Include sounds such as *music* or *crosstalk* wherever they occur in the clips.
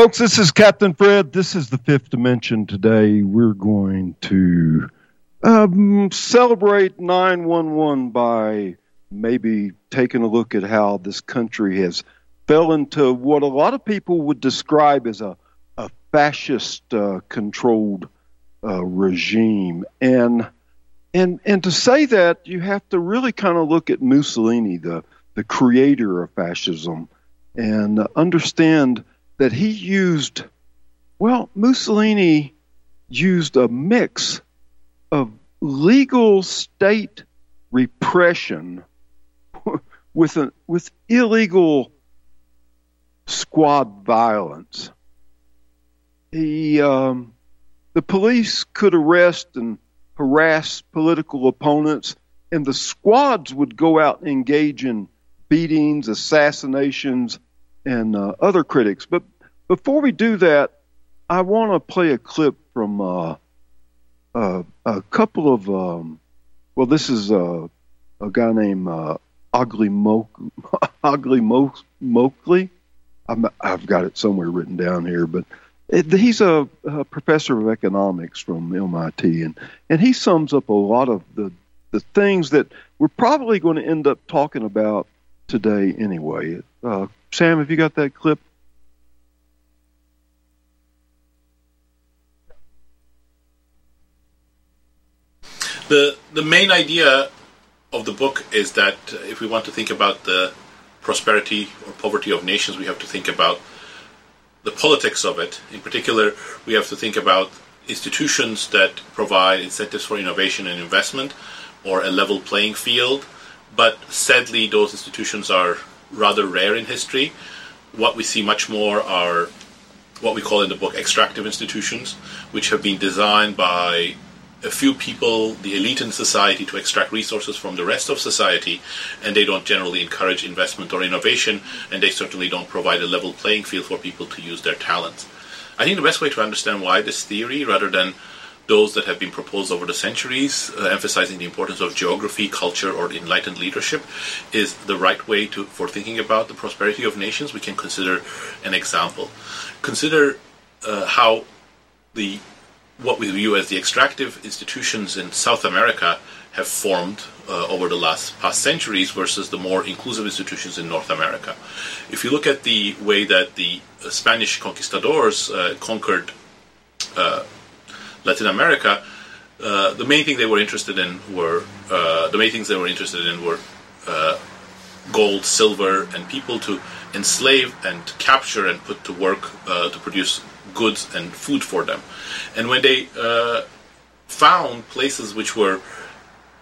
Folks, this is Captain Fred. This is the fifth dimension. Today we're going to um, celebrate 911 by maybe taking a look at how this country has fell into what a lot of people would describe as a, a fascist uh, controlled uh, regime. And and and to say that, you have to really kind of look at Mussolini, the the creator of fascism, and understand that he used. Well, Mussolini used a mix of legal state repression *laughs* with a, with illegal squad violence. He um, the police could arrest and harass political opponents, and the squads would go out and engage in beatings, assassinations, and uh, other critics. But before we do that, I want to play a clip from uh, uh, a couple of. Um, well, this is uh, a guy named uh, Mo- Moakley. i have got it somewhere written down here, but it, he's a, a, professor of economics from MIT, and and he sums up a lot of the the things that we're probably going to end up talking about today anyway. Uh, Sam, have you got that clip? The the main idea of the book is that uh, if we want to think about the prosperity or poverty of nations, we have to think about the politics of it. In particular, we have to think about institutions that provide incentives for innovation and investment or a level playing field. But sadly, those institutions are rather rare in history. What we see much more are what we call in the book extractive institutions, which have been designed by a few people, the elite in society, to extract resources from the rest of society, and they don't generally encourage investment or innovation, and they certainly don't provide a level playing field for people to use their talents. I think the best way to understand why this theory, rather than those that have been proposed over the centuries, uh, emphasizing the importance of geography, culture, or enlightened leadership, is the right way to for thinking about the prosperity of nations. We can consider an example. Consider uh, how the what we view as the extractive institutions in South America have formed uh, over the last past centuries versus the more inclusive institutions in North America. If you look at the way that the uh, Spanish conquistadors uh, conquered uh, Latin America, uh, the main thing they were interested in were uh, the main things they were interested in were gold, silver, and people to enslave and capture and put to work to produce goods and food for them. And when they uh, found places which were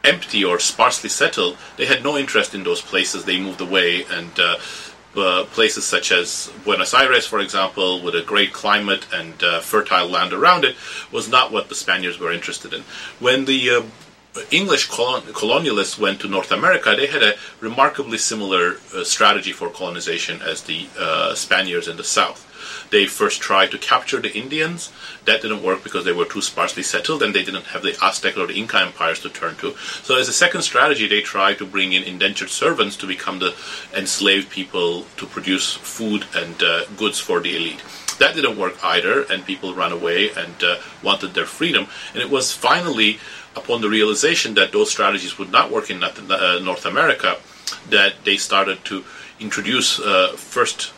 empty or sparsely settled, they had no interest in those places. They moved away, and uh, uh, places such as Buenos Aires, for example, with a great climate and uh, fertile land around it, was not what the Spaniards were interested in. When the uh, English colon- colonialists went to North America, they had a remarkably similar uh, strategy for colonization as the Spaniards in the South. They first tried to capture the Indians. That didn't work because they were too sparsely settled and they didn't have the Aztec or the Inca empires to turn to. So, as a second strategy, they tried to bring in indentured servants to become the enslaved people to produce food and uh, goods for the elite. That didn't work either, and people ran away and uh, wanted their freedom. And it was finally upon the realization that those strategies would not work in North America that they started to introduce uh, first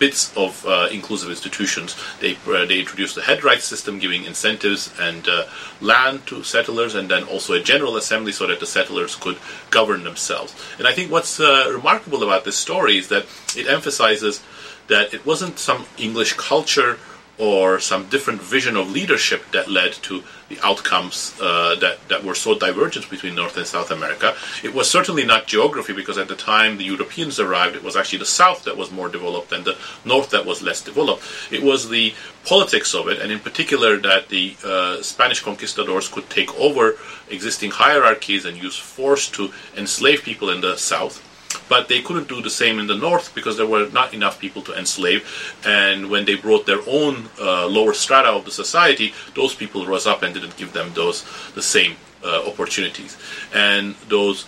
bits of uh, inclusive institutions. They uh, they introduced the head rights system, giving incentives and uh, land to settlers, and then also a general assembly so that the settlers could govern themselves. And I think what's uh, remarkable about this story is that it emphasizes that it wasn't some English culture or some different vision of leadership that led to the outcomes uh, that, that were so divergent between North and South America. It was certainly not geography because at the time the Europeans arrived, it was actually the South that was more developed than the North that was less developed. It was the politics of it, and in particular that the uh, Spanish conquistadors could take over existing hierarchies and use force to enslave people in the South but they couldn't do the same in the north because there were not enough people to enslave. And when they brought their own uh, lower strata of the society, those people rose up and didn't give them those the same uh, opportunities. And those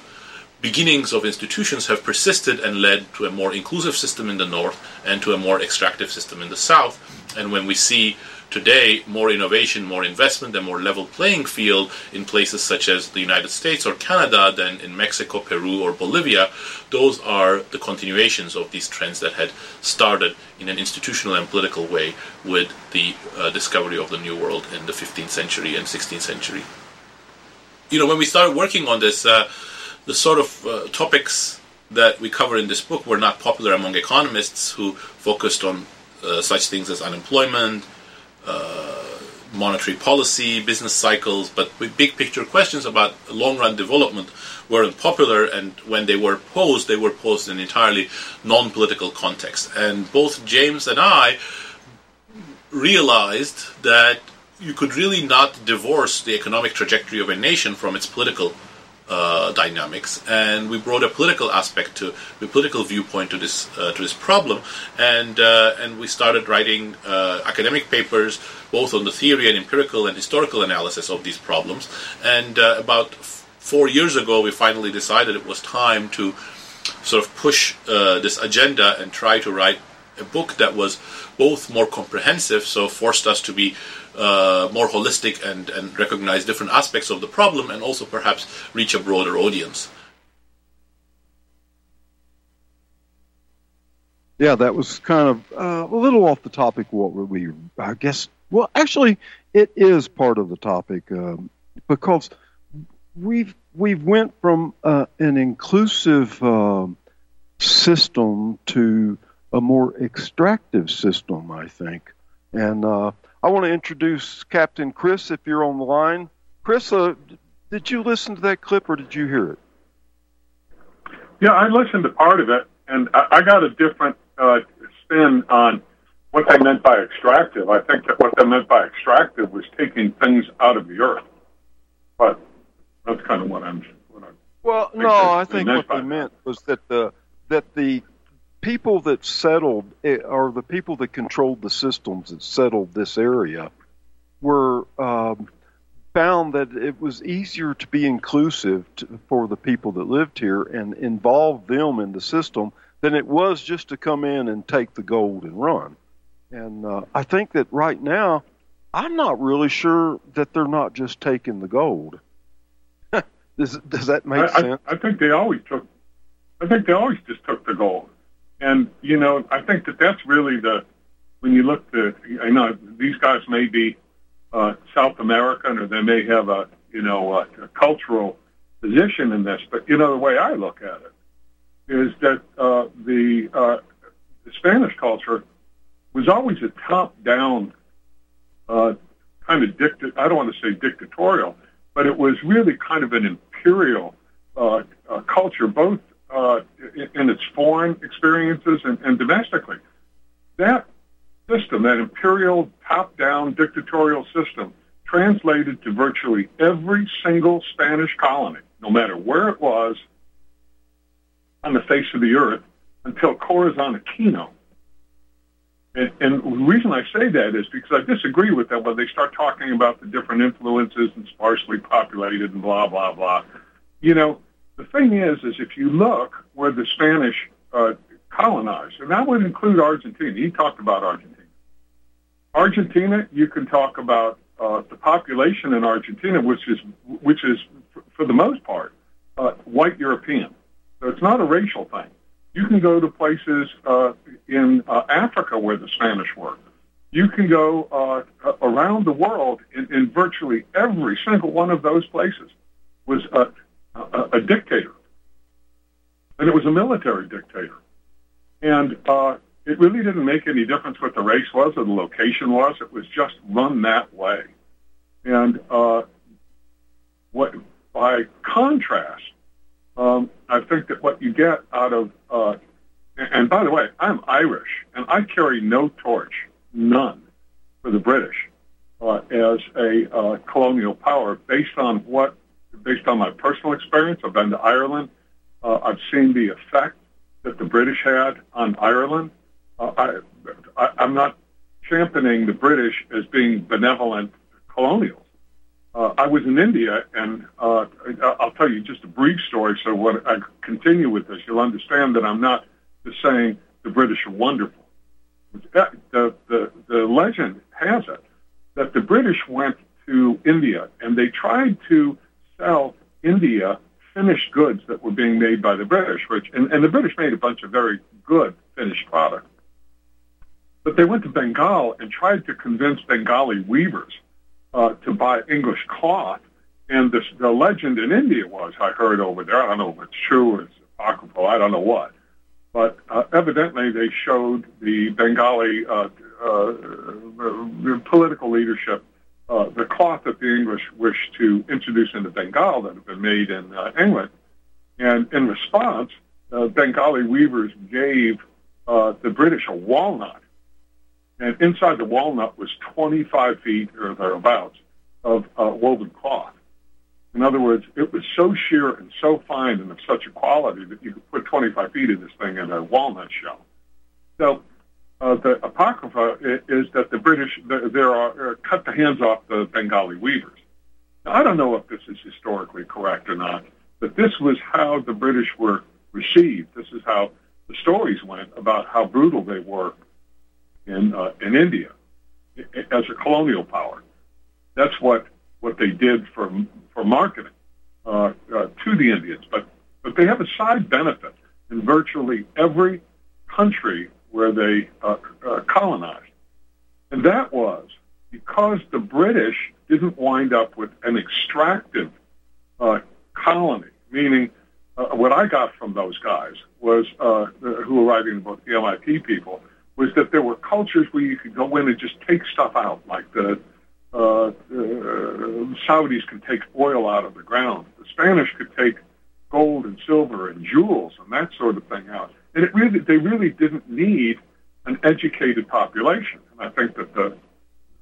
beginnings of institutions have persisted and led to a more inclusive system in the north and to a more extractive system in the south. And when we see today more innovation, more investment, and more level playing field in places such as the United States or Canada than in Mexico, Peru, or Bolivia, those are the continuations of these trends that had started in an institutional and political way with the uh, discovery of the New World in the 15th century and 16th century. You know, when we started working on this, uh, the sort of uh, topics that we cover in this book were not popular among economists who focused on uh, such things as unemployment, uh, monetary policy, business cycles, but big picture questions about long run development weren't popular, and when they were posed, they were posed in an entirely non political context. And both James and I realized that you could really not divorce the economic trajectory of a nation from its political uh, dynamics, and we brought a political aspect to the political viewpoint to this uh, to this problem, and uh, and we started writing uh, academic papers both on the theory and empirical and historical analysis of these problems. And uh, about f- four years ago, we finally decided it was time to sort of push this agenda and try to write a book that was both more comprehensive, so forced us to be uh, more holistic and, and recognize different aspects of the problem and also perhaps reach a broader audience. Yeah, that was kind of uh, a little off the topic. What we, I guess, well, actually, it is part of the topic um, because we've we've went from uh, an inclusive uh, system to a more extractive system, I think, and uh, I want to introduce Captain Chris if you're on the line. Chris, uh, did you listen to that clip or did you hear it? Yeah, I listened to part of it, and I, I got a different uh, spin on what they meant by extractive. I think that what they meant by extractive was taking things out of the earth. But that's kind of what I'm. What I well, no, I think what they meant was that the that the people that settled, or the people that controlled the systems that settled this area, were um, found that it was easier to be inclusive to, for the people that lived here and involve them in the system than it was just to come in and take the gold and run. And uh, I think that right now, I'm not really sure that they're not just taking the gold. *laughs* does, does that make I, sense? I, I think they always took. I think they always just took the gold. And you know, I think that that's really the when you look to. I know these guys may be uh, South American, or they may have a you know a, a cultural position in this, but you know the way I look at it is that uh, the, uh, the Spanish culture was always a top-down uh, kind of dicta- I don't want to say dictatorial, but it was really kind of an imperial uh, uh, culture, both uh, in its foreign experiences and, and domestically. That system, that imperial top-down dictatorial system, translated to virtually every single Spanish colony, no matter where it was on the face of the earth, until Corazon Aquino. And, and the reason I say that is because I disagree with them when they start talking about the different influences and sparsely populated and blah, blah, blah. You know, the thing is, is if you look where the Spanish uh, colonized, and that would include Argentina. He talked about Argentina. Argentina, you can talk about uh, the population in Argentina, which is which is for the most part uh, white European. So it's not a racial thing. You can go to places uh, in uh, Africa where the Spanish were. You can go uh, around the world in, in virtually every single one of those places was a, a, a dictator, and it was a military dictator. And uh, it really didn't make any difference what the race was or the location was. It was just run that way. And uh, what, by contrast, um, I think that what you get out of, uh, and by the way, I'm Irish, and I carry no torch, none, for the British uh, as a uh, colonial power based on what, based on my personal experience. I've been to Ireland. Uh, I've seen the effect that the British had on Ireland. Uh, I, I'm not championing the British as being benevolent colonials. uh, I was in India, and uh, I'll tell you just a brief story. So when I continue with this, you'll understand that I'm not just saying the British are wonderful. The, the, the legend has it that the British went to India and they tried to sell India finished goods that were being made by the British, which and, and the British made a bunch of very good finished products. But they went to Bengal and tried to convince Bengali weavers uh, to buy English cloth. And this, the legend in India was, I heard over there, I don't know if it's true, it's apocryphal, I don't know what, but uh, evidently they showed the Bengali uh, uh, political leadership uh, the cloth that the English wished to introduce into Bengal that had been made in uh, England. And in response, uh, Bengali weavers gave uh, the British a walnut and inside the walnut was 25 feet or thereabouts of uh, woven cloth. In other words, it was so sheer and so fine and of such a quality that you could put 25 feet of this thing in a walnut shell. So uh, the apocrypha is that the British there are uh, cut the hands off the Bengali weavers. Now, I don't know if this is historically correct or not, but this was how the British were received. This is how the stories went about how brutal they were in uh, in India as a colonial power. That's what what they did for for marketing uh, uh, to the Indians. But but they have a side benefit in virtually every country where they uh, uh, colonized, and that was because the British didn't wind up with an extractive uh, colony, meaning. what I got from those guys was who were writing about the MIT people was that there were cultures where you could go in and just take stuff out, like the uh, uh, Saudis could take oil out of the ground. The Spanish could take gold and silver and jewels and that sort of thing out. And it really, they really didn't need an educated population. And I think that the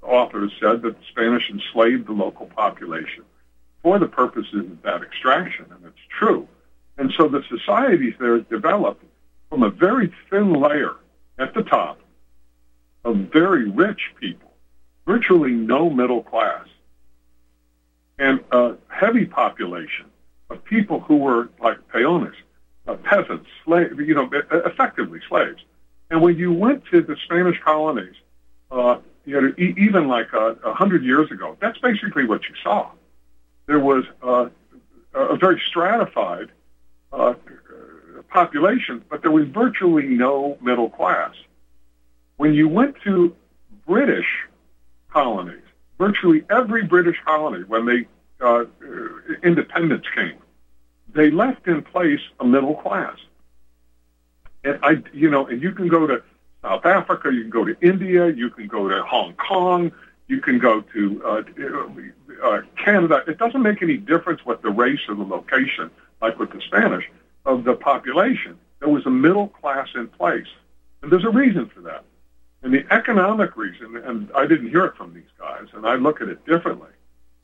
authors said that the Spanish enslaved the local population for the purposes of that extraction, and it's true. And so the societies there developed from a very thin layer at the top of very rich people, virtually no middle class, and a heavy population of people who were like peones, uh, peasants, slaves, you know, effectively slaves. And when you went to the Spanish colonies, uh, you know, e- even like a, a hundred years ago, that's basically what you saw. There was uh, a very stratified uh, population, but there was virtually no middle class. When you went to British colonies, virtually every British colony, when they uh, independence came, they left in place a middle class. And I, you know, and you can go to South Africa, you can go to India, you can go to Hong Kong, you can go to uh, uh, Canada. It doesn't make any difference what the race or the location, like with the Spanish of the population. There was a middle class in place. And there's a reason for that. And the economic reason, and I didn't hear it from these guys, and I look at it differently,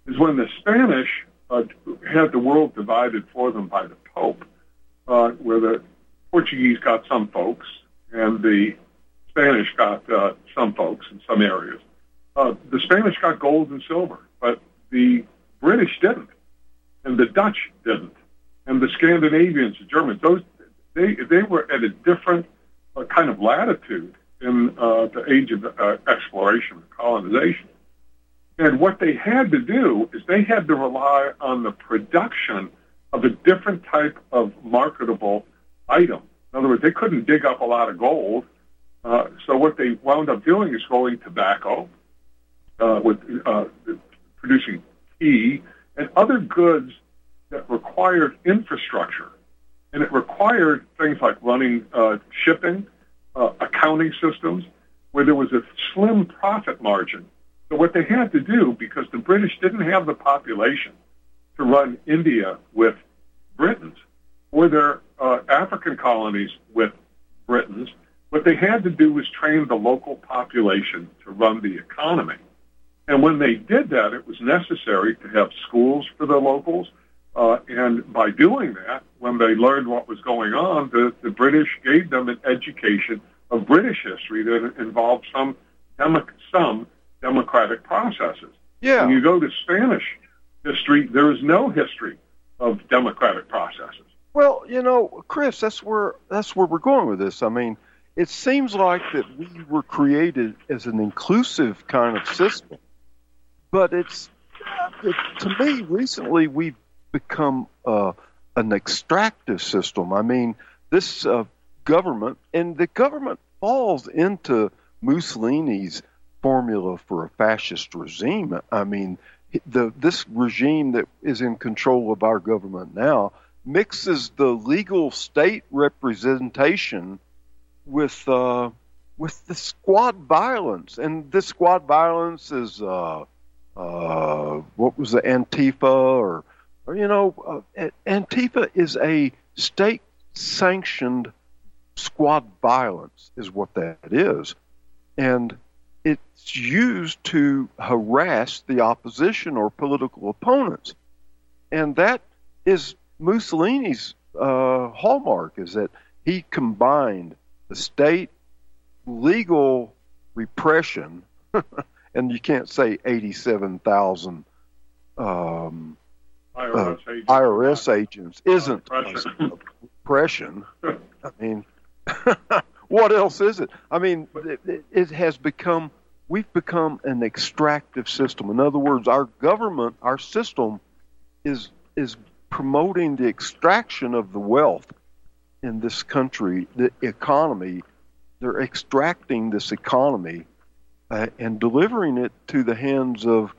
is when the Spanish uh, had the world divided for them by the Pope, uh, where the Portuguese got some folks and the Spanish got uh, some folks in some areas. Uh, the Spanish got gold and silver, but the British didn't, and the Dutch didn't and the Scandinavians, the Germans, those they they were at a different uh, kind of latitude in uh, the age of uh, exploration and colonization. And what they had to do is they had to rely on the production of a different type of marketable item. In other words, they couldn't dig up a lot of gold. Uh, so what they wound up doing is growing tobacco, uh, with uh, producing tea and other goods that required infrastructure, and it required things like running uh, shipping, uh, accounting systems, where there was a slim profit margin. So what they had to do, because the British didn't have the population to run India with Britons or their uh, African colonies with Britons, what they had to do was train the local population to run the economy. And when they did that, it was necessary to have schools for the locals uh, and by doing that, when they learned what was going on, the, the British gave them an education of British history that involved some some democratic processes. Yeah. When you go to Spanish history. There is no history of democratic processes. Well, you know, Chris, that's where that's where we're going with this. I mean, it seems like that we were created as an inclusive kind of system, but it's it, to me recently we've become uh, an extractive system. I mean, this uh, government and the government falls into Mussolini's formula for a fascist regime. I mean, the this regime that is in control of our government now mixes the legal state representation with uh, with the squad violence, and this squad violence is uh, uh, what was the Antifa or, or you know, uh, Antifa is a state sanctioned squad violence is what that is, and it's used to harass the opposition or political opponents, and that is Mussolini's uh, hallmark is that he combined the state legal repression, *laughs* and you can't say 87,000 um, IRS, uh, agents. IRS agents isn't repression. I mean, *laughs* what else is it? I mean, it, it has become, we've become an extractive system. In other words, our government, our system is, is promoting the extraction of the wealth in this country, the economy. They're extracting this economy uh, and delivering it to the hands of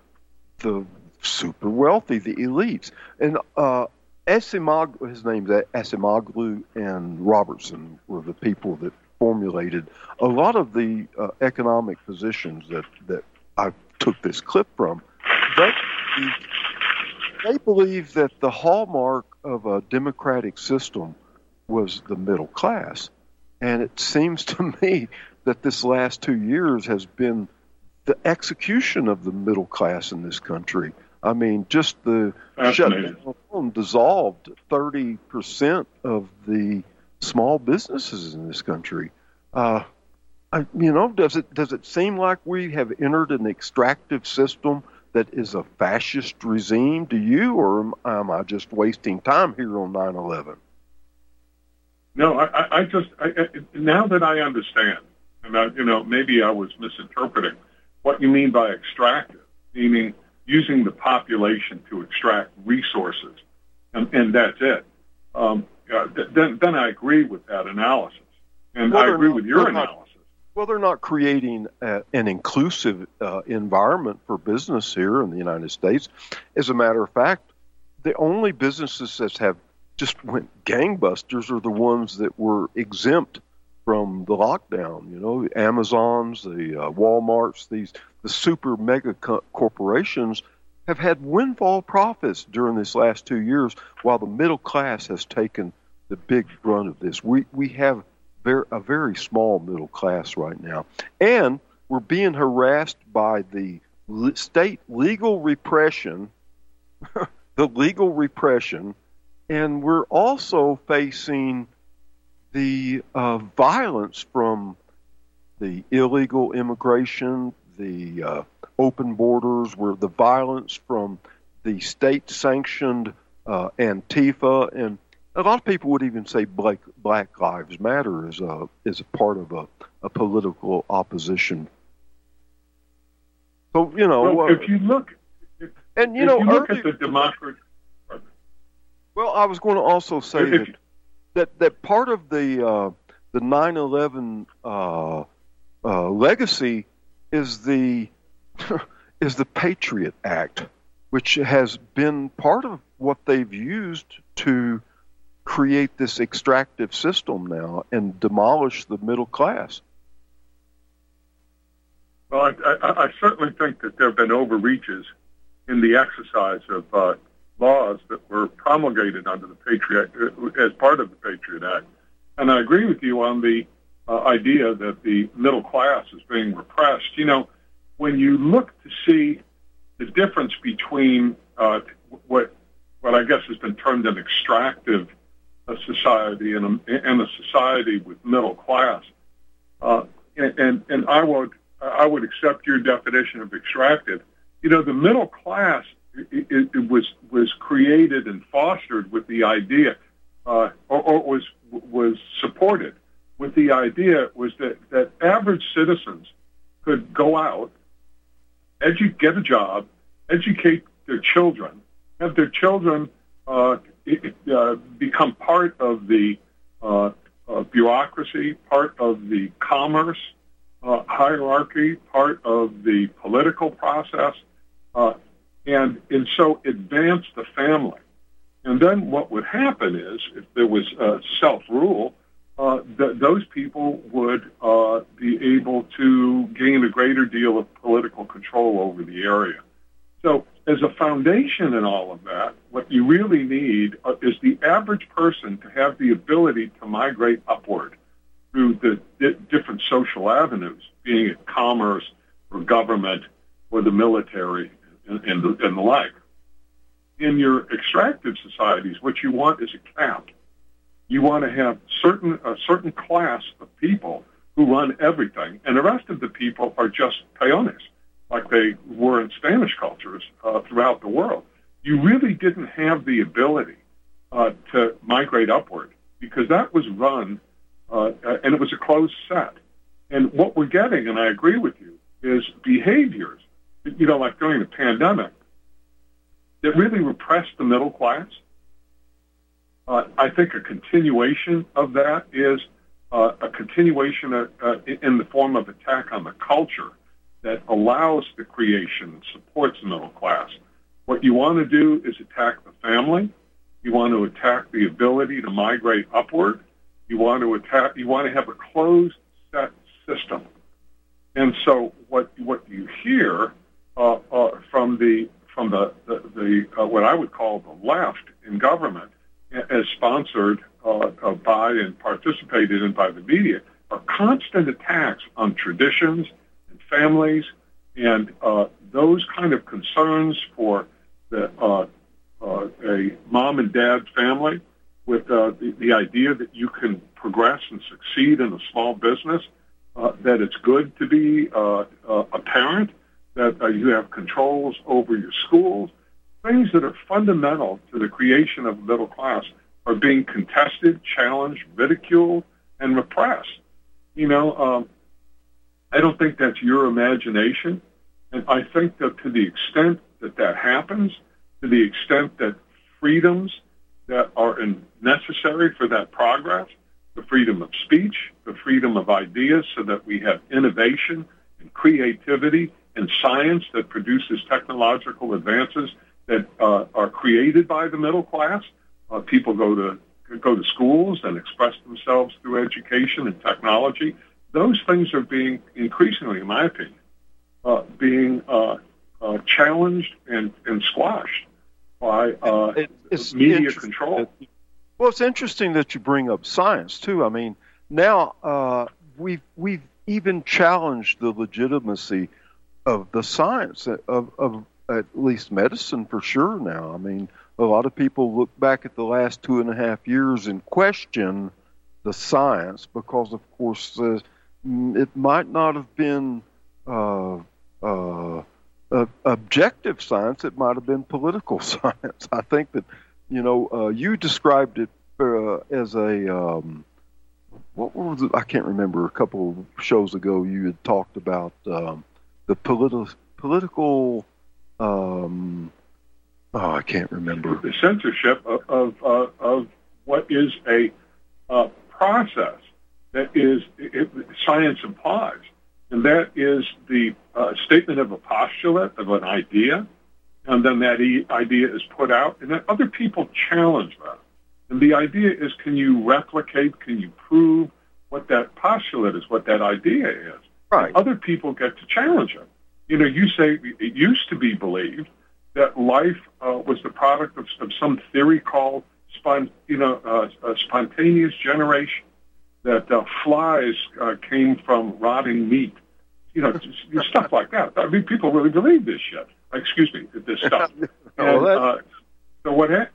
the super wealthy, the elites. And uh, his name's Acemoglu and Robertson were the people that formulated a lot of the uh, economic positions that, that I took this clip from. They, they believe that the hallmark of a democratic system was the middle class. And it seems to *laughs* me that this last two years has been the execution of the middle class in this country. I mean, just the shutdown alone dissolved 30% of the small businesses in this country. Uh, I, you know, does it does it seem like we have entered an extractive system that is a fascist regime to you, or am, am I just wasting time here on 9/11? No, I, I just I, now that I understand, and I, you know, maybe I was misinterpreting what you mean by extractive, meaning using the population to extract resources, and, and that's it. Um, uh, then, then I agree with that analysis, and well, I agree not, with your analysis. Not, well, they're not creating a, an inclusive uh, environment for business here in the United States. As a matter of fact, the only businesses that have just went gangbusters are the ones that were exempt from the lockdown. You know, the Amazons, the uh, WalMarts, these the super mega co- corporations have had windfall profits during this last two years, while the middle class has taken the big brunt of this. We we have very, a very small middle class right now, and we're being harassed by the state legal repression, *laughs* the legal repression, and we're also facing the uh, violence from the illegal immigration, the uh, open borders, where the violence from the state sanctioned uh, Antifa, and a lot of people would even say Black, Black Lives Matter is a, is a part of a, a political opposition. So, you know. Well, if you look. If, and, you know, you look early, at the democracy. Well, I was going to also say that that that part of the uh, the 9/11 uh, uh, legacy is the *laughs* is the Patriot Act, which has been part of what they've used to create this extractive system now and demolish the middle class. Well, I, I, I certainly think that there have been overreaches in the exercise of uh, laws that were promulgated under the Patriot uh, as part of the Patriot Act. And I agree with you on the uh, idea that the middle class is being repressed. You know, when you look to see the difference between uh, what what I guess has been termed an extractive uh, society and a, and a society with middle class, uh, and, and and I would I would accept your definition of extractive. You know, the middle class it, it was was created and fostered with the idea, uh, or, or was was supported with the idea was that that average citizens could go out, edu- get a job, educate their children, have their children uh, uh, become part of the uh, uh, bureaucracy, part of the commerce uh, hierarchy, part of the political process, uh, and and so advance the family. And then what would happen is, if there was self-rule, uh, th- those people would uh, be able to gain a greater deal of political control over the area. So, as a foundation in all of that, what you really need uh, is the average person to have the ability to migrate upward through the di- different social avenues, being it commerce or government or the military and, and, the, and the like. In your extractive societies, what you want is a cap. You want to have certain a certain class of people who run everything, and the rest of the people are just peones, like they were in Spanish cultures uh, throughout the world. You really didn't have the ability uh, to migrate upward because that was run, uh, and it was a closed set. And what we're getting, and I agree with you, is behaviors, you know, like during the pandemic, that really repressed the middle class. Uh, I think a continuation of that is uh, a continuation of, uh, in the form of attack on the culture that allows the creation and supports the middle class. What you want to do is attack the family. You want to attack the ability to migrate upward. You want to attack. You want to have a closed set system. And so, what what you hear uh, uh, from the from the the, the uh, what I would call the left in government, as sponsored uh, uh, by and participated in by the media, are constant attacks on traditions and families and uh, those kind of concerns for the, uh, a mom and dad family with the, the idea that you can progress and succeed in a small business uh, that it's good to be uh, uh, a parent, that uh, you have controls over your schools. Things that are fundamental to the creation of a middle class are being contested, challenged, ridiculed, and repressed. You know, um, I don't think that's your imagination. And I think that to the extent that that happens, to the extent that freedoms that are necessary for that progress the freedom of speech, the freedom of ideas, so that we have innovation and creativity and science that produces technological advances that uh, are created by the middle class. Uh, people go to go to schools and express themselves through education and technology. Those things are being increasingly, in my opinion, uh, being uh, uh, challenged and, and squashed by uh, it's media control. Well, it's interesting that you bring up science too. I mean, now uh, we've we've even challenged the legitimacy of the science of, of at least medicine for sure. Now, I mean, a lot of people look back at the last two and a half years and question the science because, of course, uh, it might not have been uh, uh, objective science. It might have been political *laughs* science. I think that you know, uh, you described it uh, as a um, what was it? I can't remember. A couple of shows ago, you had talked about um, the political political. Um, oh, I can't remember the censorship of of, uh, of what is a uh, process that is it, science implies, and that is the uh, statement of a postulate of an idea and then that e- idea is put out, and then other people challenge that. And the idea is, can you replicate, can you prove what that postulate is, what that idea is? Right. And other people get to challenge it. You know, you say it used to be believed that life uh, was the product of, of, some theory called, spon- you know, uh, spontaneous generation, that uh, flies uh, came from rotting meat, you know, *laughs* stuff like that. I mean, people really believe this shit excuse me, this stuff. *laughs* and, uh, so what? Ha-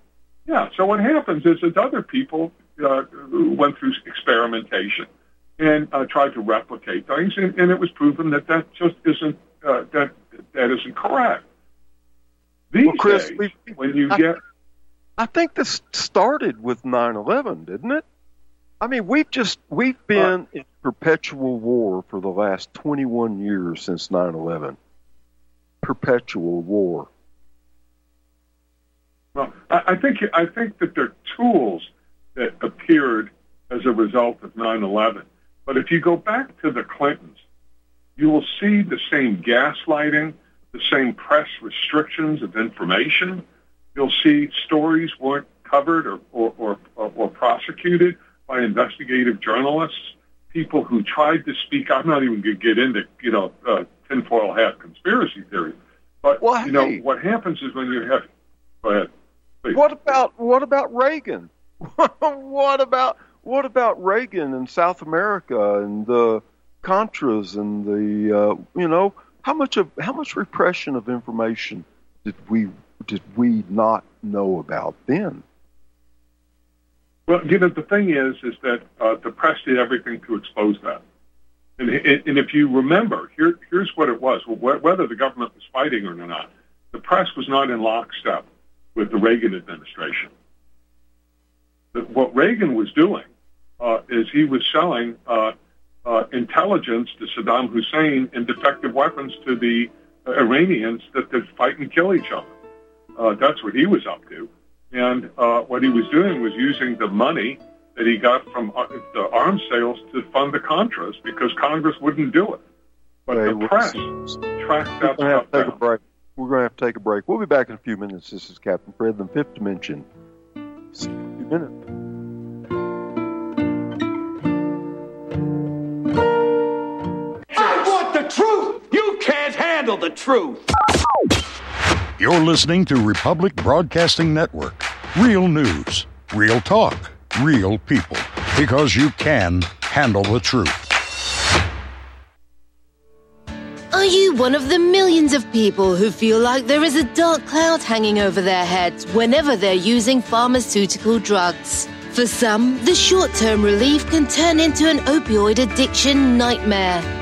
yeah. So what happens is that other people uh, went through experimentation and uh, tried to replicate things, and, and, it was proven that that just isn't uh, that that isn't correct. These Well, Chris, days, we- when you I- get I think this started with 9/11, didn't it? I mean, we've just we've been in perpetual war for the last 21 years since 9/11. Perpetual war. Well, I, I think I think that there are tools that appeared as a result of 9/11. But if you go back to the Clintons, you will see the same gaslighting, the same press restrictions of information. You'll see stories weren't covered or, or, or, or, prosecuted by investigative journalists, people who tried to speak. I'm not even going to get into you know uh, tinfoil hat conspiracy theories. But Well, you know what happens is when you have. Go ahead. Please. What about what about Reagan? *laughs* what about what about Reagan in South America and the Contras and the uh, you know how much of how much repression of information did we did we not know about then? Well, you know, the thing is, is that uh, the press did everything to expose that. And, and if you remember, here, here's what it was. Wh- Whether the government was fighting or not, the press was not in lockstep with the Reagan administration. But what Reagan was doing uh, is he was selling uh, intelligence to Saddam Hussein and defective weapons to the uh, Iranians that could fight and kill each other. Uh, that's what he was up to. And uh, what he was doing was using the money that he got from uh, the arms sales to fund the Contras because Congress wouldn't do it. But Hey, the we're- press tracked that stuff to take a down. break. We're gonna have to take a break. We'll be back in a few minutes. This is Captain Fred, the Fifth Dimension. See you in a few minutes. Truth. You can't handle the truth. You're listening to Republic Broadcasting Network. Real news, real talk, real people. Because you can handle the truth. Are you one of the millions of people who feel like there is a dark cloud hanging over their heads whenever they're using pharmaceutical drugs? For some, the short term relief can turn into an opioid addiction nightmare.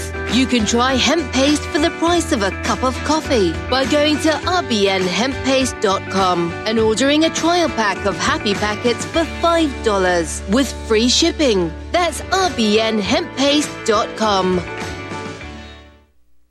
You can try hemp paste for the price of a cup of coffee by going to rbnhemppaste.com and ordering a trial pack of happy packets for $5 with free shipping. That's rbnhemppaste.com.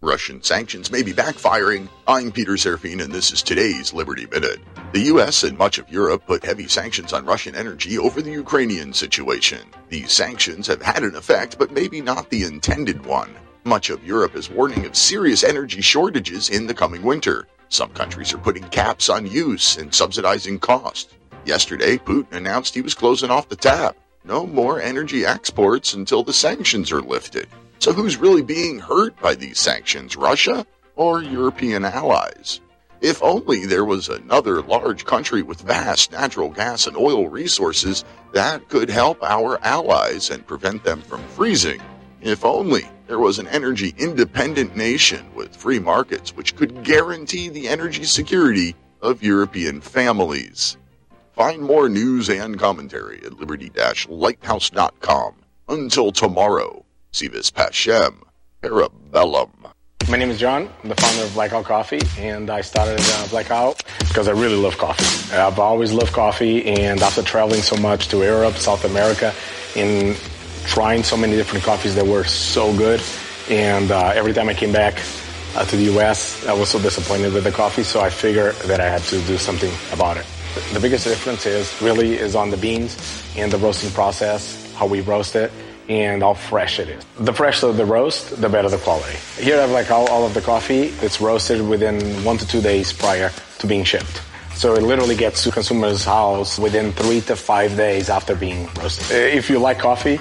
Russian sanctions may be backfiring. I'm Peter Serafine, and this is today's Liberty Minute. The U.S. and much of Europe put heavy sanctions on Russian energy over the Ukrainian situation. These sanctions have had an effect, but maybe not the intended one. Much of Europe is warning of serious energy shortages in the coming winter. Some countries are putting caps on use and subsidizing cost. Yesterday, Putin announced he was closing off the tap. No more energy exports until the sanctions are lifted. So who's really being hurt by these sanctions, Russia or European allies? If only there was another large country with vast natural gas and oil resources that could help our allies and prevent them from freezing. If only there was an energy independent nation with free markets which could guarantee the energy security of European families. Find more news and commentary at liberty-lighthouse.com. Until tomorrow, si vis pacem, parabellum. My name is John. I'm the founder of Blackout Coffee, and I started uh, Blackout because I really love coffee. I've always loved coffee, and after traveling so much to Europe, South America, and trying so many different coffees that were so good, and uh, every time I came back uh, to the U.S., I was so disappointed with the coffee, so I figured that I had to do something about it. The biggest difference is really is on the beans and the roasting process, how we roast it, and how fresh it is. The fresher the roast, the better the quality. Here I have like all, all of the coffee. It's roasted within one to two days prior to being shipped. So it literally gets to consumer's house within three to five days after being roasted. If you like coffee,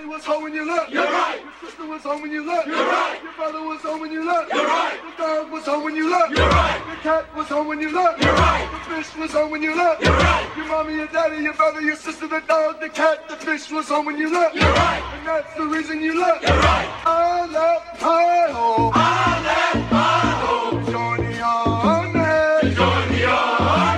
Daddy was home when you left. You're right. Your sister was home when you left. You're right. Your brother was home when you left. You're right. The dog was home when you left. You're right. The cat was home when you left. You're right. The fish was home when you left. You're right. Your mommy, your daddy, your brother, your sister, the dog, the cat, the fish was home when you left. You're right. And that's the reason you left. You're right. I left my home. I left my home. Join the army. To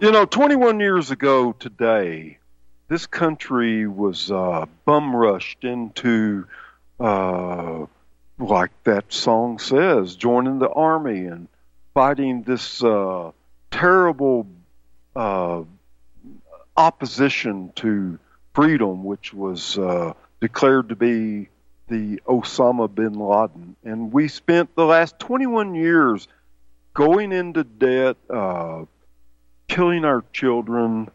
You know, 21 years ago today, this country was uh, bum rushed into, uh, like that song says, joining the army and fighting this uh, terrible uh, opposition to freedom, which was uh, declared to be the Osama bin Laden. And we spent the last 21 years going into debt, uh, killing our children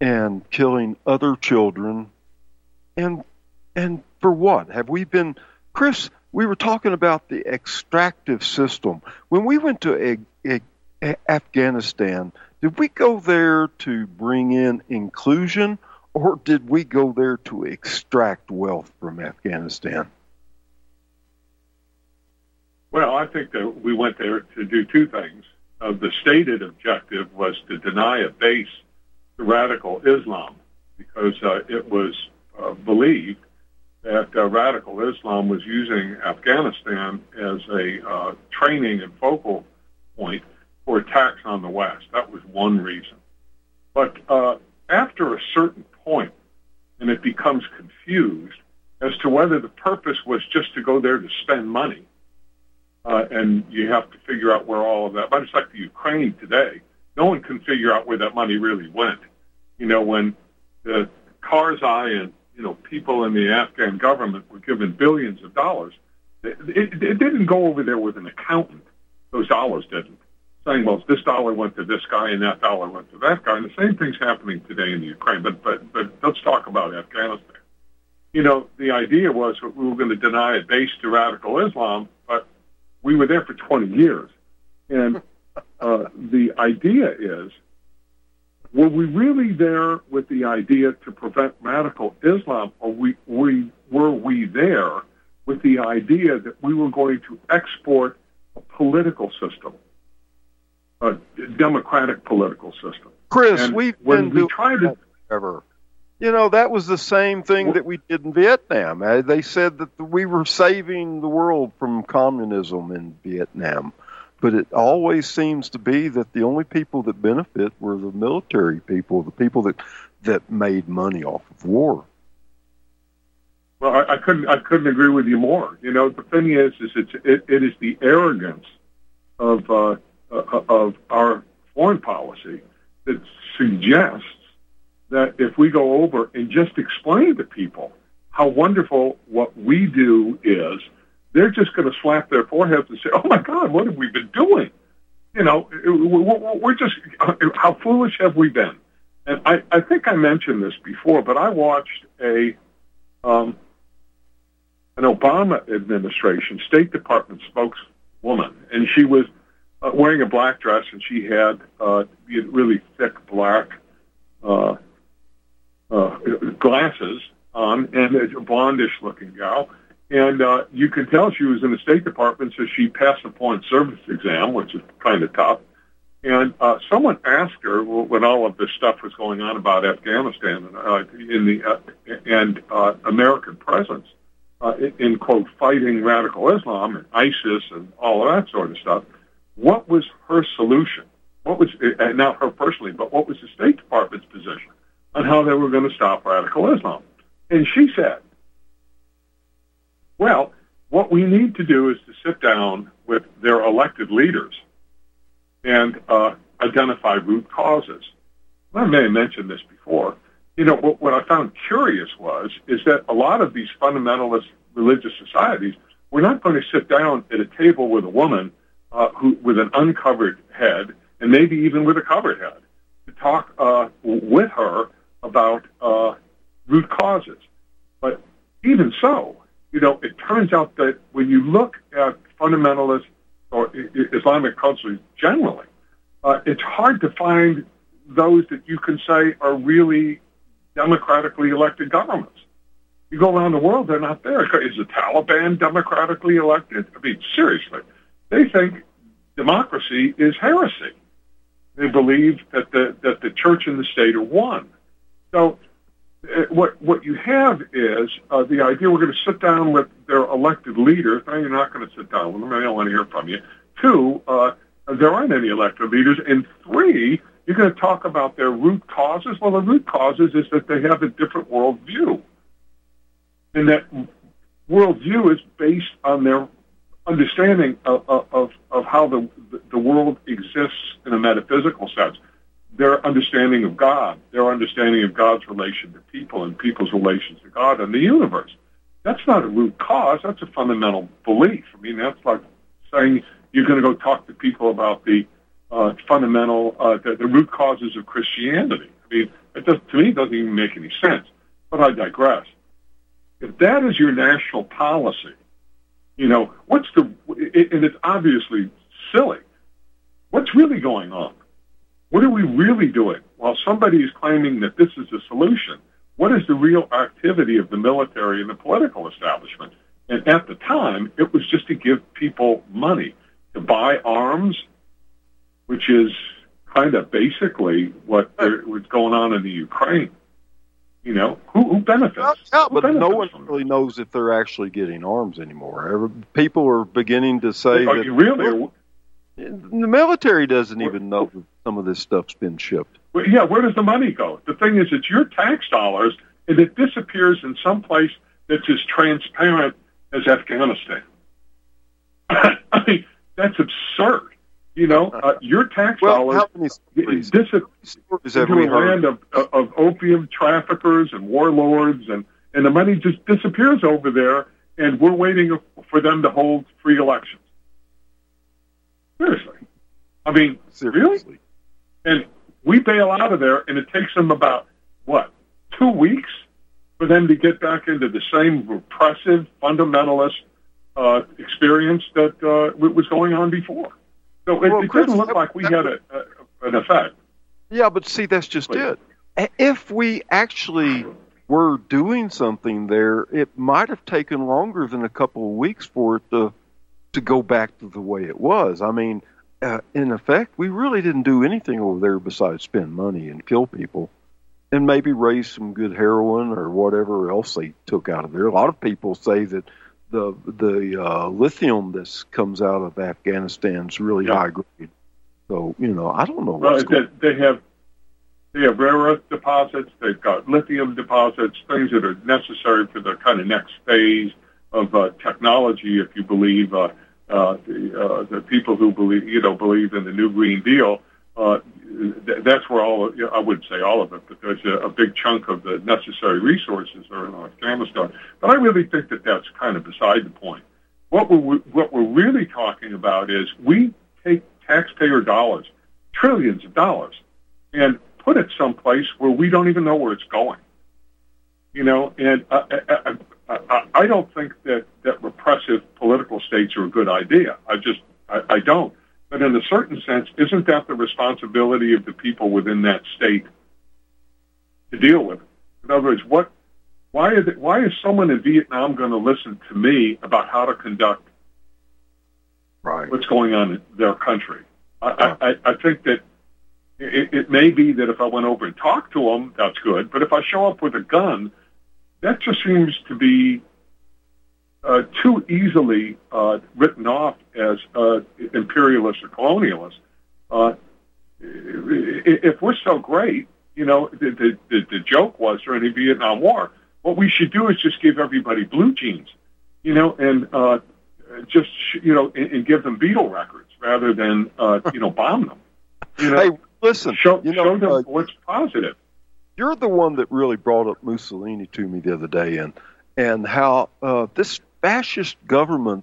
and killing other children. And and for what? Have we been chris we were talking about the extractive system. When we went to a, a, afghanistan did we go there to bring in inclusion or did we go there to extract wealth from afghanistan? Well, I think that we went there to do two things. Uh, the stated objective was to deny a base to radical Islam because uh, it was uh, believed that uh, radical Islam was using Afghanistan as a uh, training and focal point for attacks on the West. That was one reason. But uh, after a certain point, and it becomes confused as to whether the purpose was just to go there to spend money uh, and you have to figure out where all of that. But it's like the Ukraine today. No one can figure out where that money really went. You know, when the Karzai and you know people in the Afghan government were given billions of dollars, it, it, it didn't go over there with an accountant. Those dollars didn't. Saying, well, this dollar went to this guy and that dollar went to that guy, and the same thing's happening today in the Ukraine. But but but let's talk about Afghanistan. You know, the idea was we were going to deny a base to radical Islam, we were there for 20 years. And *laughs* uh, the idea is, were we really there with the idea to prevent radical Islam, or we, we, were we there with the idea that we were going to export a political system, a democratic political system? chris And we've when been we doing tried to that forever You know, that was the same thing that we did in Vietnam. They said that we were saving the world from communism in Vietnam. But it always seems to be that the only people that benefit were the military people, the people that, that made money off of war. Well, I, I couldn't I couldn't agree with you more. You know, the thing is, is it's, it, it is the arrogance of uh, uh, of our foreign policy that suggests that if we go over and just explain to people how wonderful what we do is, they're just going to slap their foreheads and say, "Oh my God, what have we been doing?" You know, we're just how foolish have we been? And I, I think I mentioned this before, but I watched a um, an Obama administration State Department spokeswoman, and she was uh, wearing a black dress, and she had uh, really thick black uh, uh, glasses on, and a blondish-looking gal. And uh, you could tell she was in the State Department, so she passed the foreign service exam, which is kind of tough. And uh, someone asked her when all of this stuff was going on about Afghanistan and uh, in the uh, and uh, American presence uh, in, in quote fighting radical Islam and ISIS and all of that sort of stuff. What was her solution? What was uh, not her personally, but what was the State Department's position on how they were going to stop radical Islam? And she said, "Well, what we need to do is to sit down with their elected leaders." and uh, identify root causes. I may have mentioned this before. you know, what, what I found curious was is that a lot of these fundamentalist religious societies were not going to sit down at a table with a woman uh, who with an uncovered head and maybe even with a covered head to talk uh, with her about uh, root causes. But even so, you know, it turns out that when you look at fundamentalist or Islamic cultures generally, uh, it's hard to find those that you can say are really democratically elected governments. You go around the world, they're not there. Is the Taliban democratically elected? I mean, seriously. They think democracy is heresy. They believe that the, that the church and the state are one. So uh, what what you have is uh, the idea we're going to sit down with their elected leaders. Now you're not going to sit down with them. I don't want to hear from you. Two, uh, there aren't any elected leaders. And three, you're going to talk about their root causes. Well, the root causes is that they have a different worldview, and that worldview is based on their understanding of, of, of how the, the world exists in a metaphysical sense their understanding of God, their understanding of God's relation to people and people's relations to God and the universe. That's not a root cause. That's a fundamental belief. I mean, that's like saying you're going to go talk to people about the uh, fundamental, uh, the, the root causes of Christianity. I mean, it does, to me, it doesn't even make any sense. But I digress. If that is your national policy, you know, what's the, and it's obviously silly. What's really going on? What are we really doing? While somebody is claiming that this is a solution, what is the real activity of the military and the political establishment? And at the time, it was just to give people money to buy arms, which is kind of basically what was going on in the Ukraine. You know, who, who benefits? Yeah, who but benefits no one really knows if they're actually getting arms anymore. People are beginning to say Are that you really? the military doesn't even know some of this stuff's been shipped. Well, yeah, where does the money go? The thing is, it's your tax dollars, and it disappears in some place that's as transparent as Afghanistan. *laughs* I mean, that's absurd. You know, uh, your tax Well, dollars how many stories, disappear into a heard? land of, of opium traffickers and warlords, and, and the money just disappears over there, and we're waiting for them to hold free elections. Seriously. I mean, Seriously. And we bail out of there, and it takes them about what two weeks for them to get back into the same repressive, fundamentalist uh, experience that uh, was going on before. So it, Well, it didn't look like we had a, a, an effect. Yeah, but see, that's just it. If we actually were doing something there, it might have taken longer than a couple of weeks for it to to go back to the way it was. I mean, uh, in effect, we really didn't do anything over there besides spend money and kill people, and maybe raise some good heroin or whatever else they took out of there. A lot of people say that the the uh, lithium that comes out of Afghanistan is really Yeah. high grade. So you know, I don't know Well, what's going. they, they have they have rare earth deposits. They've got lithium deposits, things that are necessary for the kind of next phase of uh, technology. If you believe uh, uh, the uh, the people who believe you know believe in the new Green Deal, uh, th- that's where all of, you know, I wouldn't say all of it, but there's a, a big chunk of the necessary resources are in Afghanistan. But I really think that that's kind of beside the point. What we're what we're really talking about is we take taxpayer dollars, trillions of dollars, and put it someplace where we don't even know where it's going. You know, and I, I, I, I- I don't think that that repressive political states are a good idea. I just I, I don't. But in a certain sense, isn't that the responsibility of the people within that state to deal with it? In other words, what why is it, why is someone in Vietnam going to listen to me about how to conduct Right. what's going on in their country. I, I, I think that it, it may be that if I went over and talked to them, that's good. But if I show up with a gun, that just seems to be uh, too easily uh, written off as uh, imperialist or colonialist. Uh, if we're so great, you know, the, the, the, joke was during the Vietnam War, what we should do is just give everybody blue jeans, you know, and uh, just you know, and, and give them Beatle records rather than uh, you know bomb them. You know, Hey, listen. show you know, show them what's positive. You're the one that really brought up Mussolini to me the other day, and and how uh, this fascist government,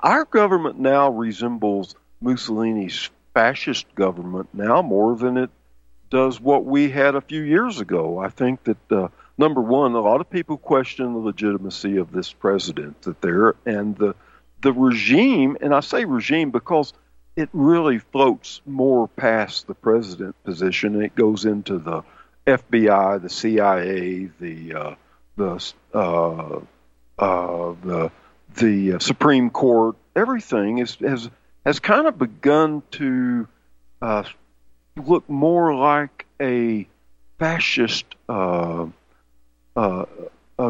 our government now resembles Mussolini's fascist government now more than it does what we had a few years ago. I think that uh, number one, a lot of people question the legitimacy of this president that there and the the regime, and I say regime because it really floats more past the president position, and it goes into the FBI, the CIA, the uh, the uh, uh, the the Supreme Court. Everything is has has kind of begun to uh, look more like a fascist uh, uh,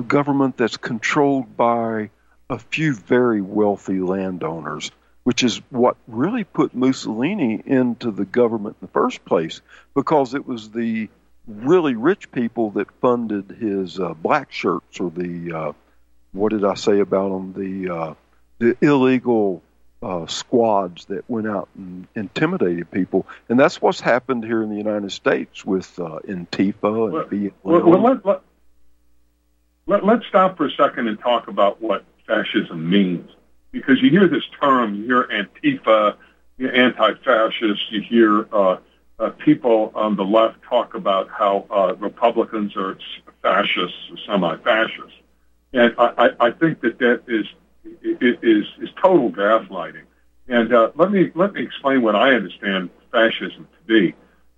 government that's controlled by a few very wealthy landowners, which is what really put Mussolini into the government in the first place, because it was the really rich people that funded his uh, black shirts or the uh, what did I say about them the uh, the illegal uh, squads that went out and intimidated people, and that's what's happened here in the United States with uh, Antifa and well, Vietnam. Well, let, let, let, let's stop for a second and talk about what fascism means, because you hear this term, you hear Antifa, you anti-fascist, you hear uh, people on the left talk about how uh, Republicans are fascists, or semi-fascists, and I, I think that that is is is total gaslighting. And uh, let me let me explain what I understand fascism to be.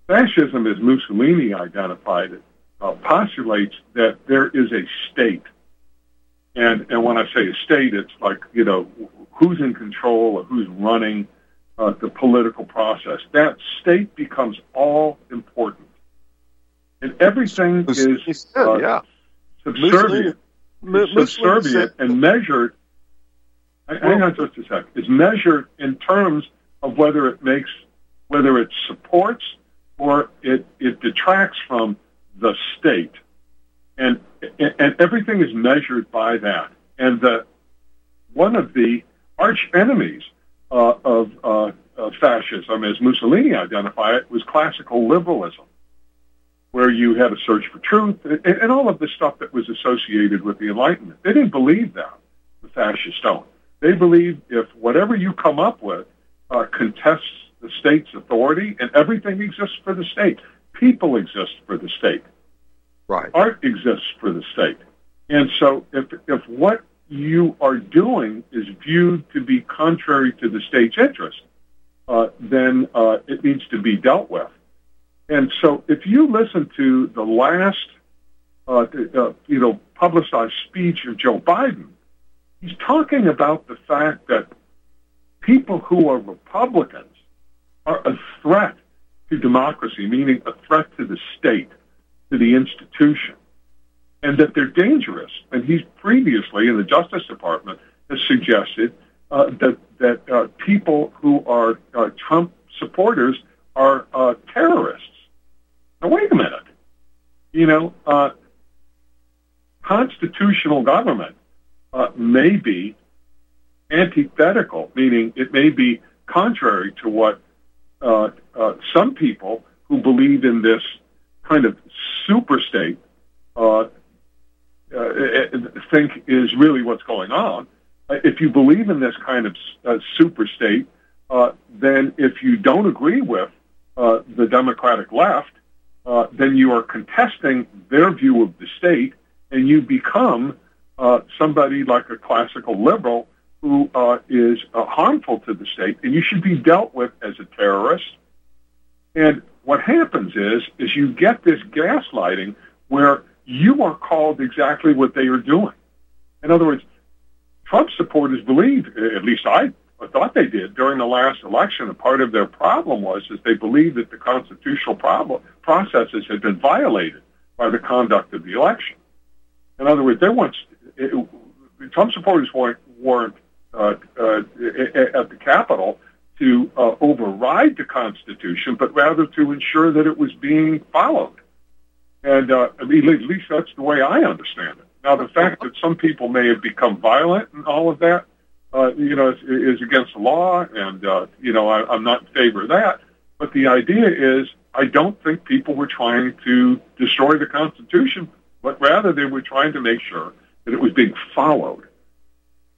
Fascism, as Mussolini identified it, uh, postulates that there is a state, and and when I say a state, it's like you know who's in control or who's running uh, the political process. That state becomes all important, and everything is uh, yeah. subservient, subservient and measured hang on just a sec, is measured in terms of whether it makes, whether it supports or it, it detracts from the state. And, and everything is measured by that. And the, one of the arch enemies uh, of, uh, of fascism, as Mussolini identified it, was classical liberalism, where you had a search for truth and, and all of the stuff that was associated with the Enlightenment. They didn't believe that, the fascists don't. They believe if whatever you come up with uh, contests the state's authority and everything exists for the state, people exist for the state. Right. Art exists for the state. And so if, if what you are doing is viewed to be contrary to the state's interest, uh, then uh, it needs to be dealt with. And so if you listen to the last, uh, you know, publicized speech of Joe Biden, he's talking about the fact that people who are Republicans are a threat to democracy, meaning a threat to the state, to the institution, and that they're dangerous. And he's previously in the Justice Department has suggested uh, that that uh, people who are uh, Trump supporters are uh, terrorists. Now wait a minute, you know, uh, constitutional government uh, may be antithetical, meaning it may be contrary to what some people who believe in this kind of super state think is really what's going on. Uh, if you believe in this kind of super state, then if you don't agree with the Democratic left, then you are contesting their view of the state, and you become uh, somebody like a classical liberal who uh, is uh, harmful to the state, and you should be dealt with as a terrorist. And what happens is, is you get this gaslighting where you are called exactly what they are doing. In other words, Trump supporters believe, at least I thought they did during the last election, a part of their problem was is they believed that the constitutional problem, processes had been violated by the conduct of the election. In other words, they Trump supporters weren't, weren't uh, uh, at the Capitol to uh, override the Constitution, but rather to ensure that it was being followed. And uh, at least that's the way I understand it. Now, the fact that some people may have become violent and all of that, uh, you know, is, is against the law, and uh, you know, I, I'm not in favor of that. But the idea is, I don't think people were trying to destroy the Constitution, but rather they were trying to make sure that it was being followed.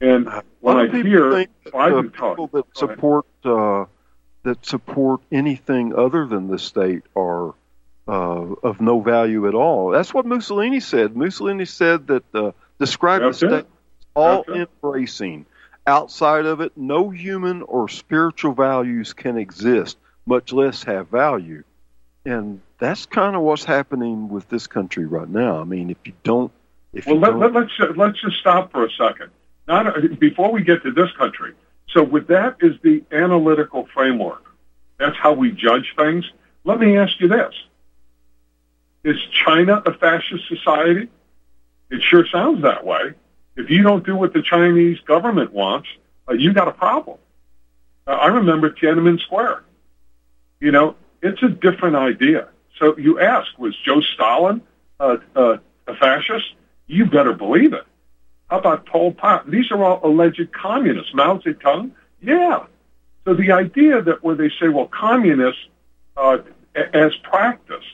And when I hear think that, uh, people that support uh, that support anything other than the state are uh, of no value at all. That's what Mussolini said. Mussolini said that uh, describe That's the state as all it. embracing. Outside of it, no human or spiritual values can exist, much less have value. And that's kind of what's happening with this country right now. I mean, if you don't, if Well, you let, don't, let, let's let's just stop for a second. Not before we get to this country. So, with that is the analytical framework. That's how we judge things. Let me ask you this: Is China a fascist society? It sure sounds that way. If you don't do what the Chinese government wants, uh, you got a problem. Uh, I remember Tiananmen Square. You know, it's a different idea. So you ask, was Joe Stalin uh, uh, a fascist? You better believe it. How about Pol Pot? These are all alleged communists. Mao Zedong? Yeah. So the idea that where they say, well, communists, uh, as practiced,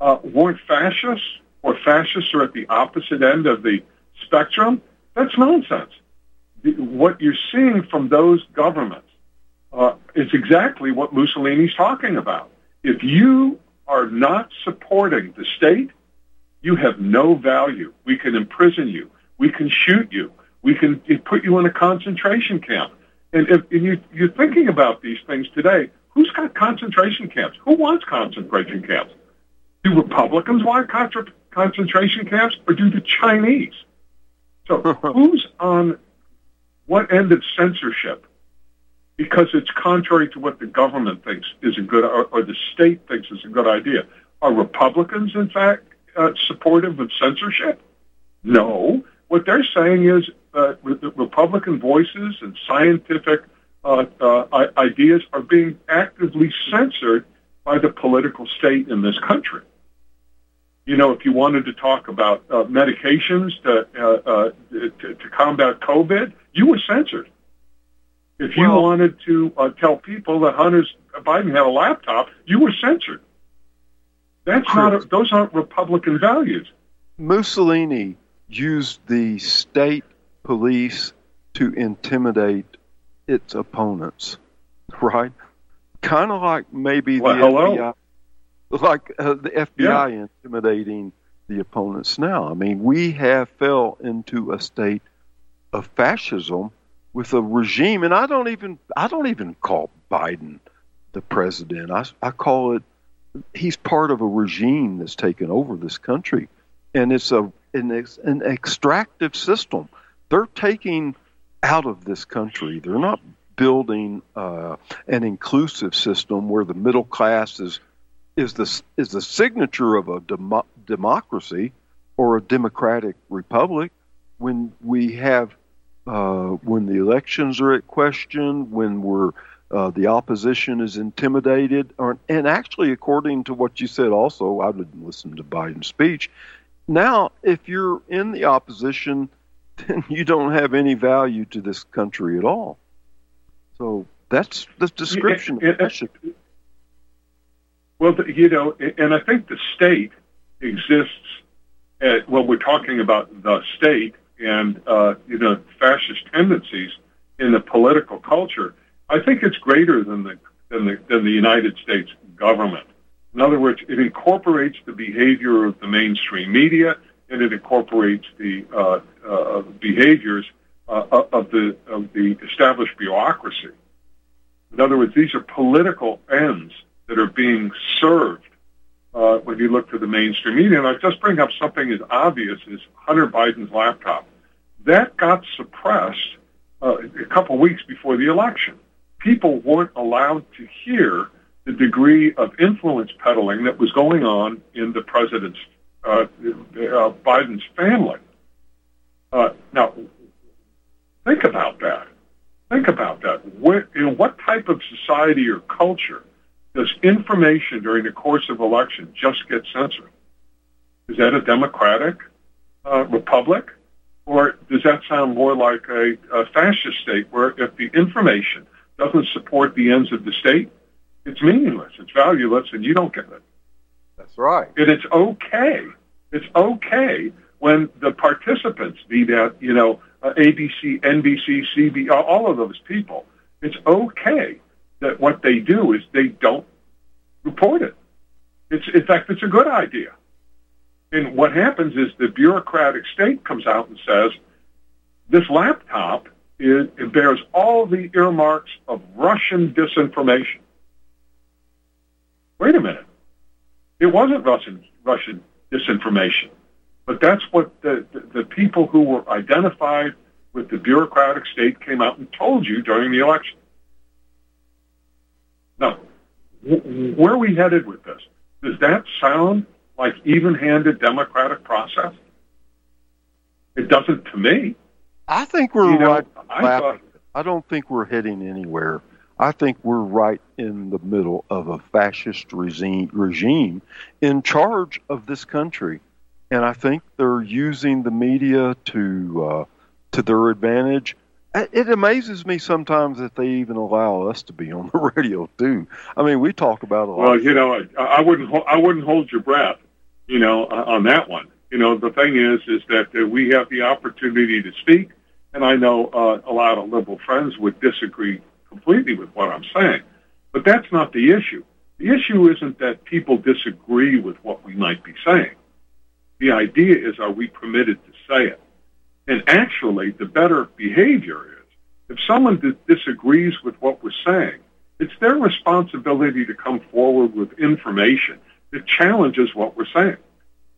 uh, weren't fascists, or fascists are at the opposite end of the spectrum, that's nonsense. The, what you're seeing from those governments uh, is exactly what Mussolini's talking about. If you are not supporting the state, you have no value. We can imprison you. We can shoot you. We can put you in a concentration camp. And if and you, you're thinking about these things today, who's got concentration camps? Who wants concentration camps? Do Republicans want contra- concentration camps, or do the Chinese? So *laughs* who's on what end of censorship? Because it's contrary to what the government thinks is a good, or, or the state thinks is a good idea. Are Republicans, in fact, uh, supportive of censorship? No. What they're saying is uh, the Republican voices and scientific uh, uh, ideas are being actively censored by the political state in this country. You know, if you wanted to talk about uh, medications to, uh, uh, to, to combat COVID, you were censored. If you Well- wanted to uh, tell people that Hunter's Biden had a laptop, you were censored. That's not a, those aren't Republican values. Mussolini used the state police to intimidate its opponents, *laughs* right? Kind of like maybe Well, the hello. FBI, like uh, the FBI intimidating the opponents now. I mean, we have fell into a state of fascism with a regime, and I don't even I don't even call Biden the president. I, I call it he's part of a regime that's taken over this country, and it's a an, ex, an extractive system. They're taking out of this country. They're not building uh, an inclusive system where the middle class is is the is the signature of a demo- democracy or a democratic republic. When we have uh, when the elections are at question, when we're uh, the opposition is intimidated, or, and actually, according to what you said, also, I didn't listen to Biden's speech. Now, if you're in the opposition, *laughs* then you don't have any value to this country at all. So that's the description yeah, fascism. Well, you know, and I think the state exists. At, well, we're talking about the state and uh, you know fascist tendencies in the political culture. I think it's greater than the than the than the United States government. In other words, it incorporates the behavior of the mainstream media, and it incorporates the uh, uh, behaviors uh, of the of the established bureaucracy. In other words, these are political ends that are being served uh, when you look to the mainstream media. And I just bring up something as obvious as Hunter Biden's laptop. That got suppressed uh, a couple weeks before the election. People weren't allowed to hear the degree of influence peddling that was going on in the president's uh, uh, Biden's family. Uh, now, think about that. Think about that. Where, in what type of society or culture does information during the course of election just get censored? Is that a democratic uh, republic? Or does that sound more like a, a fascist state where if the information doesn't support the ends of the state, it's meaningless, it's valueless, and you don't get it. That's right. And it's okay. It's okay when the participants, be that you know uh, ABC, NBC, CB, all of those people, it's okay that what they do is they don't report it. It's in fact it's a good idea. And what happens is the bureaucratic state comes out and says this laptop it bears all the earmarks of Russian disinformation. Wait a minute. It wasn't Russian Russian disinformation. But that's what the, the, the people who were identified with the bureaucratic state came out and told you during the election. Now, w- where are we headed with this? Does that sound like even-handed democratic process? It doesn't to me. I think we're You know, right. I thought- I don't think we're heading anywhere. I think we're right in the middle of a fascist regime, regime in charge of this country, and I think they're using the media to uh, to their advantage. It amazes me sometimes that they even allow us to be on the *laughs* radio too. I mean, we talk about a lot. Well, you know, I, I wouldn't I wouldn't hold your breath, you know, on that one. You know, the thing is, is that uh, we have the opportunity to speak, and I know uh, a lot of liberal friends would disagree completely with what I'm saying, but that's not the issue. The issue isn't that people disagree with what we might be saying. The idea is, are we permitted to say it? And actually, the better behavior is if someone disagrees with what we're saying, it's their responsibility to come forward with information that challenges what we're saying.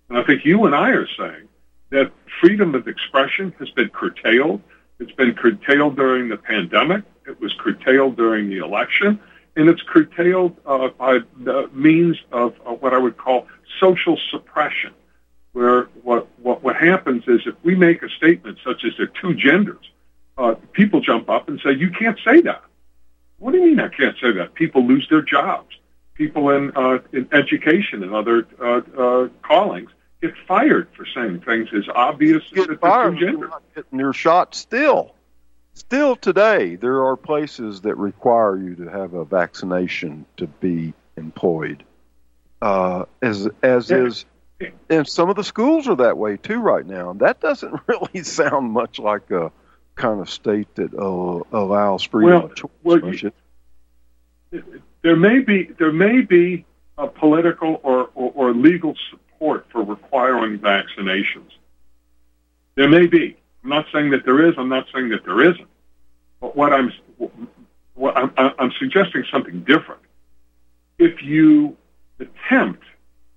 And I think you and I are saying that freedom of expression has been curtailed. It's been curtailed during the pandemic. It was curtailed during the election. And it's curtailed uh, by the means of uh, what I would call social suppression, where what, what, what happens is if we make a statement such as there are two genders, uh, people jump up and say, you can't say that. What do you mean I can't say that? People lose their jobs. People in, uh, in education and other uh, uh, callings get fired for saying things as obvious as get fired they're two for genders. not getting your shot still. Still today, there are places that require you to have a vaccination to be employed. Uh, as as Yeah. is, and some of the schools are that way too right now. And that doesn't *laughs* really sound much like a kind of state that uh, allows freedom Well, of choice. well, you- There may be there may be a political or, or, or legal support for requiring vaccinations. There may be. I'm not saying that there is. I'm not saying that there isn't. But what I'm what I'm, I'm suggesting something different. If you attempt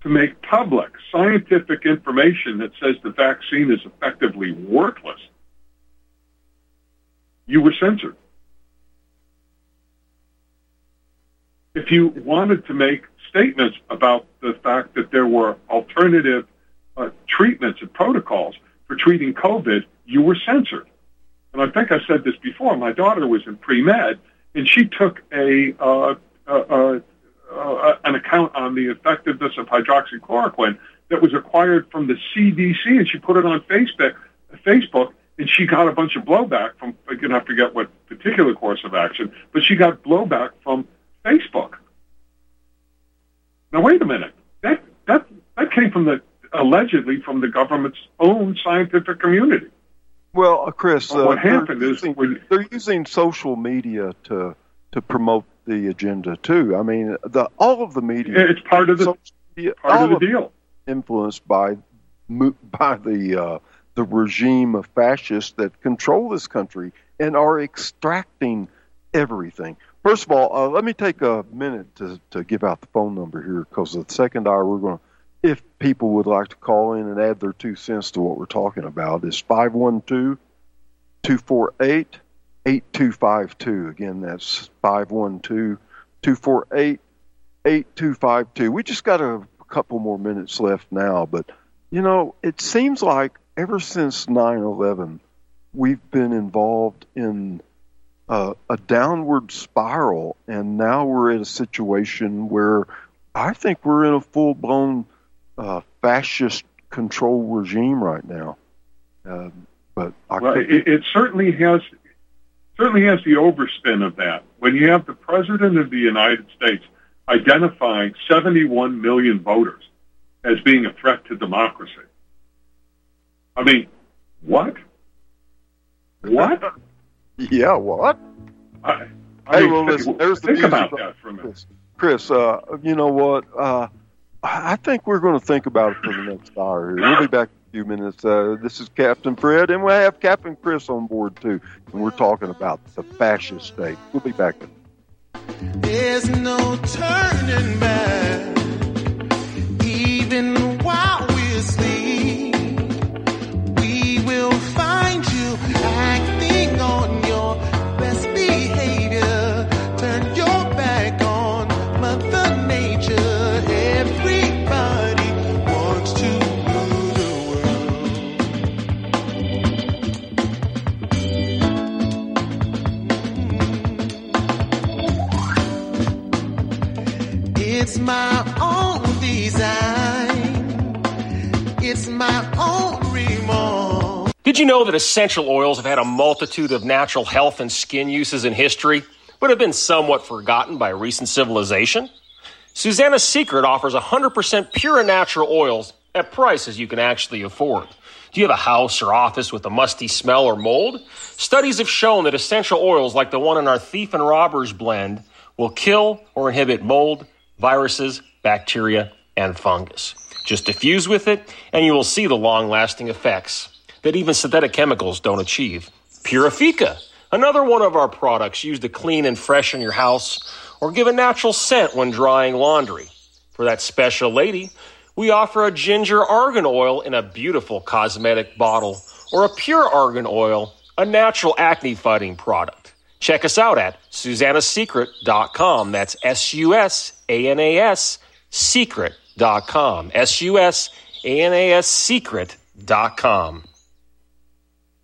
to make public scientific information that says the vaccine is effectively worthless, you were censored. If you wanted to make statements about the fact that there were alternative uh, treatments and protocols for treating COVID, you were censored. And I think I said this before. My daughter was in pre med, and she took a uh, uh, uh, uh, an account on the effectiveness of hydroxychloroquine that was acquired from the CDC, and she put it on Facebook. Facebook, and she got a bunch of blowback from. Again, I forget what particular course of action, but she got blowback from Facebook. Now, wait a minute. That that that came from the allegedly from the government's own scientific community. Well, uh, Chris, uh, what they're happened is using- they're using social media to to promote the agenda too. I mean, the all of the media. It's part of the media, part of the deal. influenced by by the uh, the regime of fascists that control this country and are extracting everything. First of all, uh, let me take a minute to, to give out the phone number here because the second hour we're going to, if people would like to call in and add their two cents to what we're talking about, is 512 248 8252. Again, that's 512 248 8252. We just got a couple more minutes left now, but you know, it seems like ever since 9 11, we've been involved in uh, a downward spiral, and now we're in a situation where I think we're in a full blown uh, fascist control regime right now. Um, but I Well, it, it certainly has certainly has the overspin of that. When you have the president of the United States identifying 71 million voters as being a threat to democracy. I mean, what? What? *laughs* yeah, what? I, I hey, well, listen, there's the think music about that for a minute. Chris, uh, you know what? Uh, I think we're going to think about it for the next hour. Here. We'll be back few minutes. Uh, this is Captain Fred, and we'll have Captain Chris on board too, and we're talking about the fascist state. We'll be back. There's no turning back, you know that essential oils have had a multitude of natural health and skin uses in history, but have been somewhat forgotten by recent civilization? Susana's Secret offers 100% pure and natural oils at prices you can actually afford. Do you have a house or office with a musty smell or mold? Studies have shown that essential oils like the one in our Thief and Robbers blend will kill or inhibit mold, viruses, bacteria, and fungus. Just diffuse with it, and you will see the long lasting effects that even synthetic chemicals don't achieve. Purifica, another one of our products used to clean and freshen your house or give a natural scent when drying laundry. For that special lady, we offer a ginger argan oil in a beautiful cosmetic bottle or a pure argan oil, a natural acne fighting product. Check us out at susannasecret.com. That's S U S A N A S secret.com. S U S A N A S secret.com.